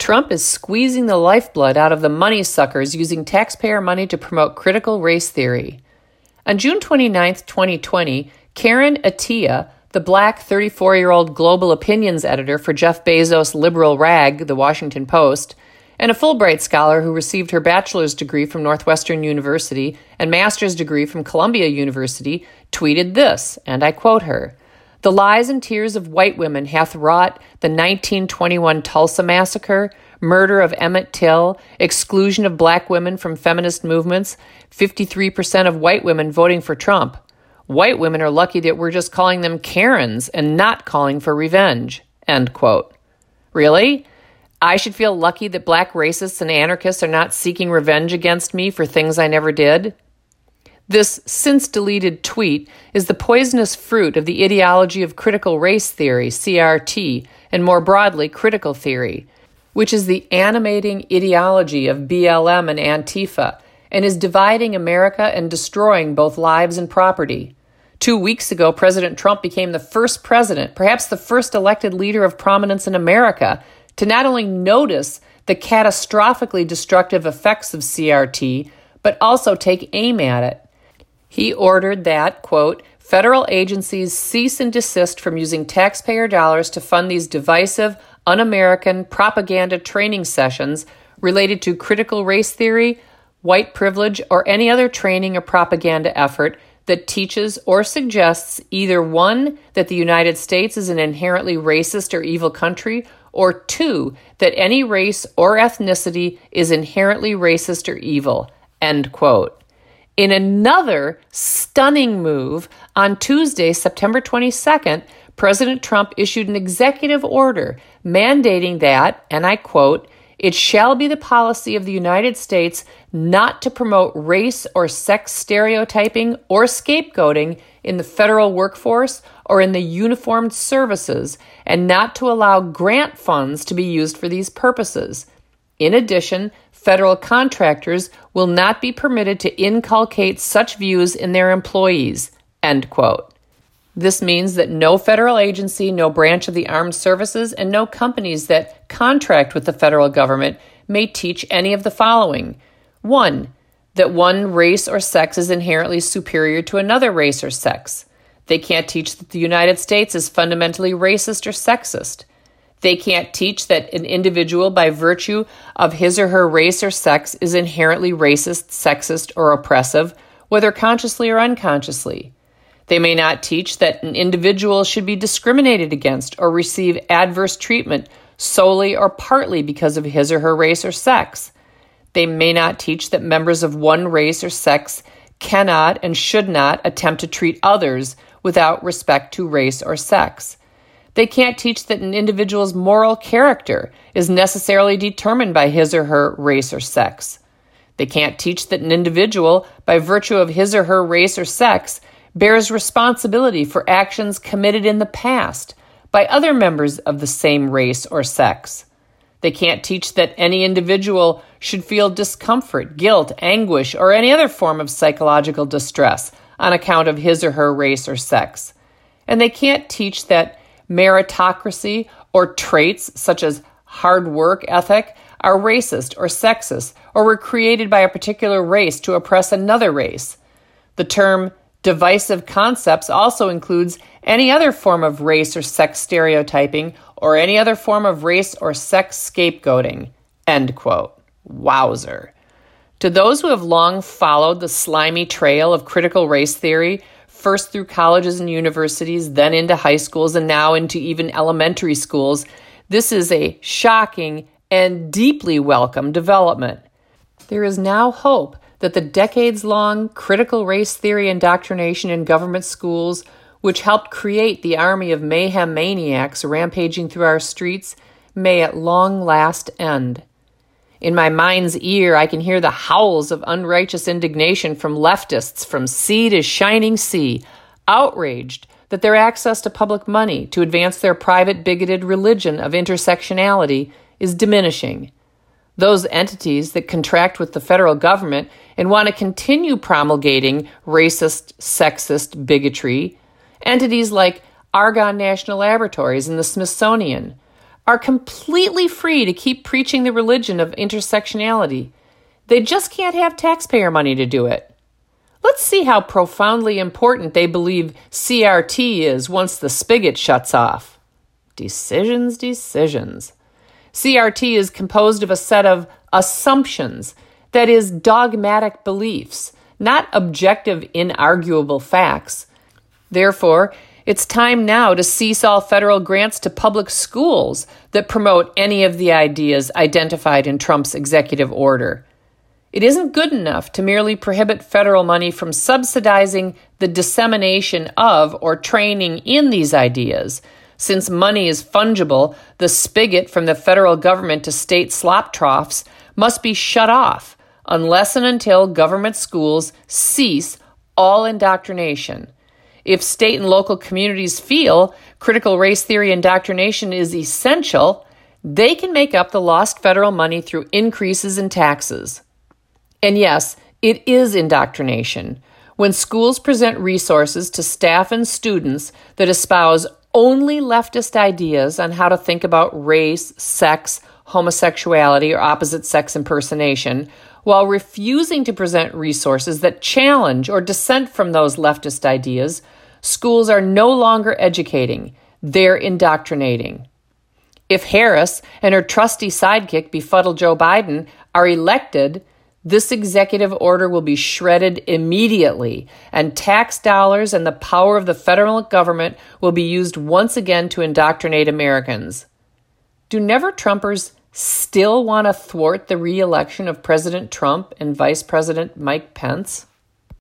Trump is squeezing the lifeblood out of the money suckers using taxpayer money to promote critical race theory. On June 29, 2020, Karen Attiah, the black 34 year old global opinions editor for Jeff Bezos' liberal rag, The Washington Post, and a Fulbright scholar who received her bachelor's degree from Northwestern University and master's degree from Columbia University, tweeted this, and I quote her The lies and tears of white women hath wrought the 1921 Tulsa Massacre, murder of Emmett Till, exclusion of black women from feminist movements, 53% of white women voting for Trump. White women are lucky that we're just calling them Karens and not calling for revenge. End quote. Really? I should feel lucky that black racists and anarchists are not seeking revenge against me for things I never did. This since deleted tweet is the poisonous fruit of the ideology of critical race theory, CRT, and more broadly, critical theory, which is the animating ideology of BLM and Antifa and is dividing America and destroying both lives and property. Two weeks ago, President Trump became the first president, perhaps the first elected leader of prominence in America, to not only notice the catastrophically destructive effects of CRT, but also take aim at it. He ordered that, quote, federal agencies cease and desist from using taxpayer dollars to fund these divisive, un American propaganda training sessions related to critical race theory, white privilege, or any other training or propaganda effort that teaches or suggests either one, that the United States is an inherently racist or evil country, or two, that any race or ethnicity is inherently racist or evil. End quote. In another stunning move, on Tuesday, September 22nd, President Trump issued an executive order mandating that, and I quote, it shall be the policy of the United States not to promote race or sex stereotyping or scapegoating in the federal workforce or in the uniformed services, and not to allow grant funds to be used for these purposes. In addition, federal contractors will not be permitted to inculcate such views in their employees. End quote. This means that no federal agency, no branch of the armed services, and no companies that contract with the federal government may teach any of the following. One, that one race or sex is inherently superior to another race or sex. They can't teach that the United States is fundamentally racist or sexist. They can't teach that an individual, by virtue of his or her race or sex, is inherently racist, sexist, or oppressive, whether consciously or unconsciously. They may not teach that an individual should be discriminated against or receive adverse treatment solely or partly because of his or her race or sex. They may not teach that members of one race or sex cannot and should not attempt to treat others without respect to race or sex. They can't teach that an individual's moral character is necessarily determined by his or her race or sex. They can't teach that an individual, by virtue of his or her race or sex, bears responsibility for actions committed in the past by other members of the same race or sex. They can't teach that any individual should feel discomfort, guilt, anguish, or any other form of psychological distress on account of his or her race or sex. And they can't teach that meritocracy or traits such as hard work ethic are racist or sexist or were created by a particular race to oppress another race. The term Divisive concepts also includes any other form of race or sex stereotyping or any other form of race or sex scapegoating. End quote. Wowzer. To those who have long followed the slimy trail of critical race theory, first through colleges and universities, then into high schools, and now into even elementary schools, this is a shocking and deeply welcome development. There is now hope that the decades long critical race theory indoctrination in government schools, which helped create the army of mayhem maniacs rampaging through our streets, may at long last end. In my mind's ear, I can hear the howls of unrighteous indignation from leftists from sea to shining sea, outraged that their access to public money to advance their private bigoted religion of intersectionality is diminishing. Those entities that contract with the federal government and want to continue promulgating racist, sexist bigotry, entities like Argonne National Laboratories and the Smithsonian, are completely free to keep preaching the religion of intersectionality. They just can't have taxpayer money to do it. Let's see how profoundly important they believe CRT is once the spigot shuts off. Decisions, decisions. CRT is composed of a set of assumptions, that is, dogmatic beliefs, not objective, inarguable facts. Therefore, it's time now to cease all federal grants to public schools that promote any of the ideas identified in Trump's executive order. It isn't good enough to merely prohibit federal money from subsidizing the dissemination of or training in these ideas. Since money is fungible, the spigot from the federal government to state slop troughs must be shut off unless and until government schools cease all indoctrination. If state and local communities feel critical race theory indoctrination is essential, they can make up the lost federal money through increases in taxes. And yes, it is indoctrination. When schools present resources to staff and students that espouse only leftist ideas on how to think about race, sex, homosexuality, or opposite sex impersonation, while refusing to present resources that challenge or dissent from those leftist ideas, schools are no longer educating, they're indoctrinating. If Harris and her trusty sidekick, befuddled Joe Biden, are elected, this executive order will be shredded immediately, and tax dollars and the power of the federal government will be used once again to indoctrinate Americans. Do never Trumpers still want to thwart the reelection of President Trump and Vice President Mike Pence?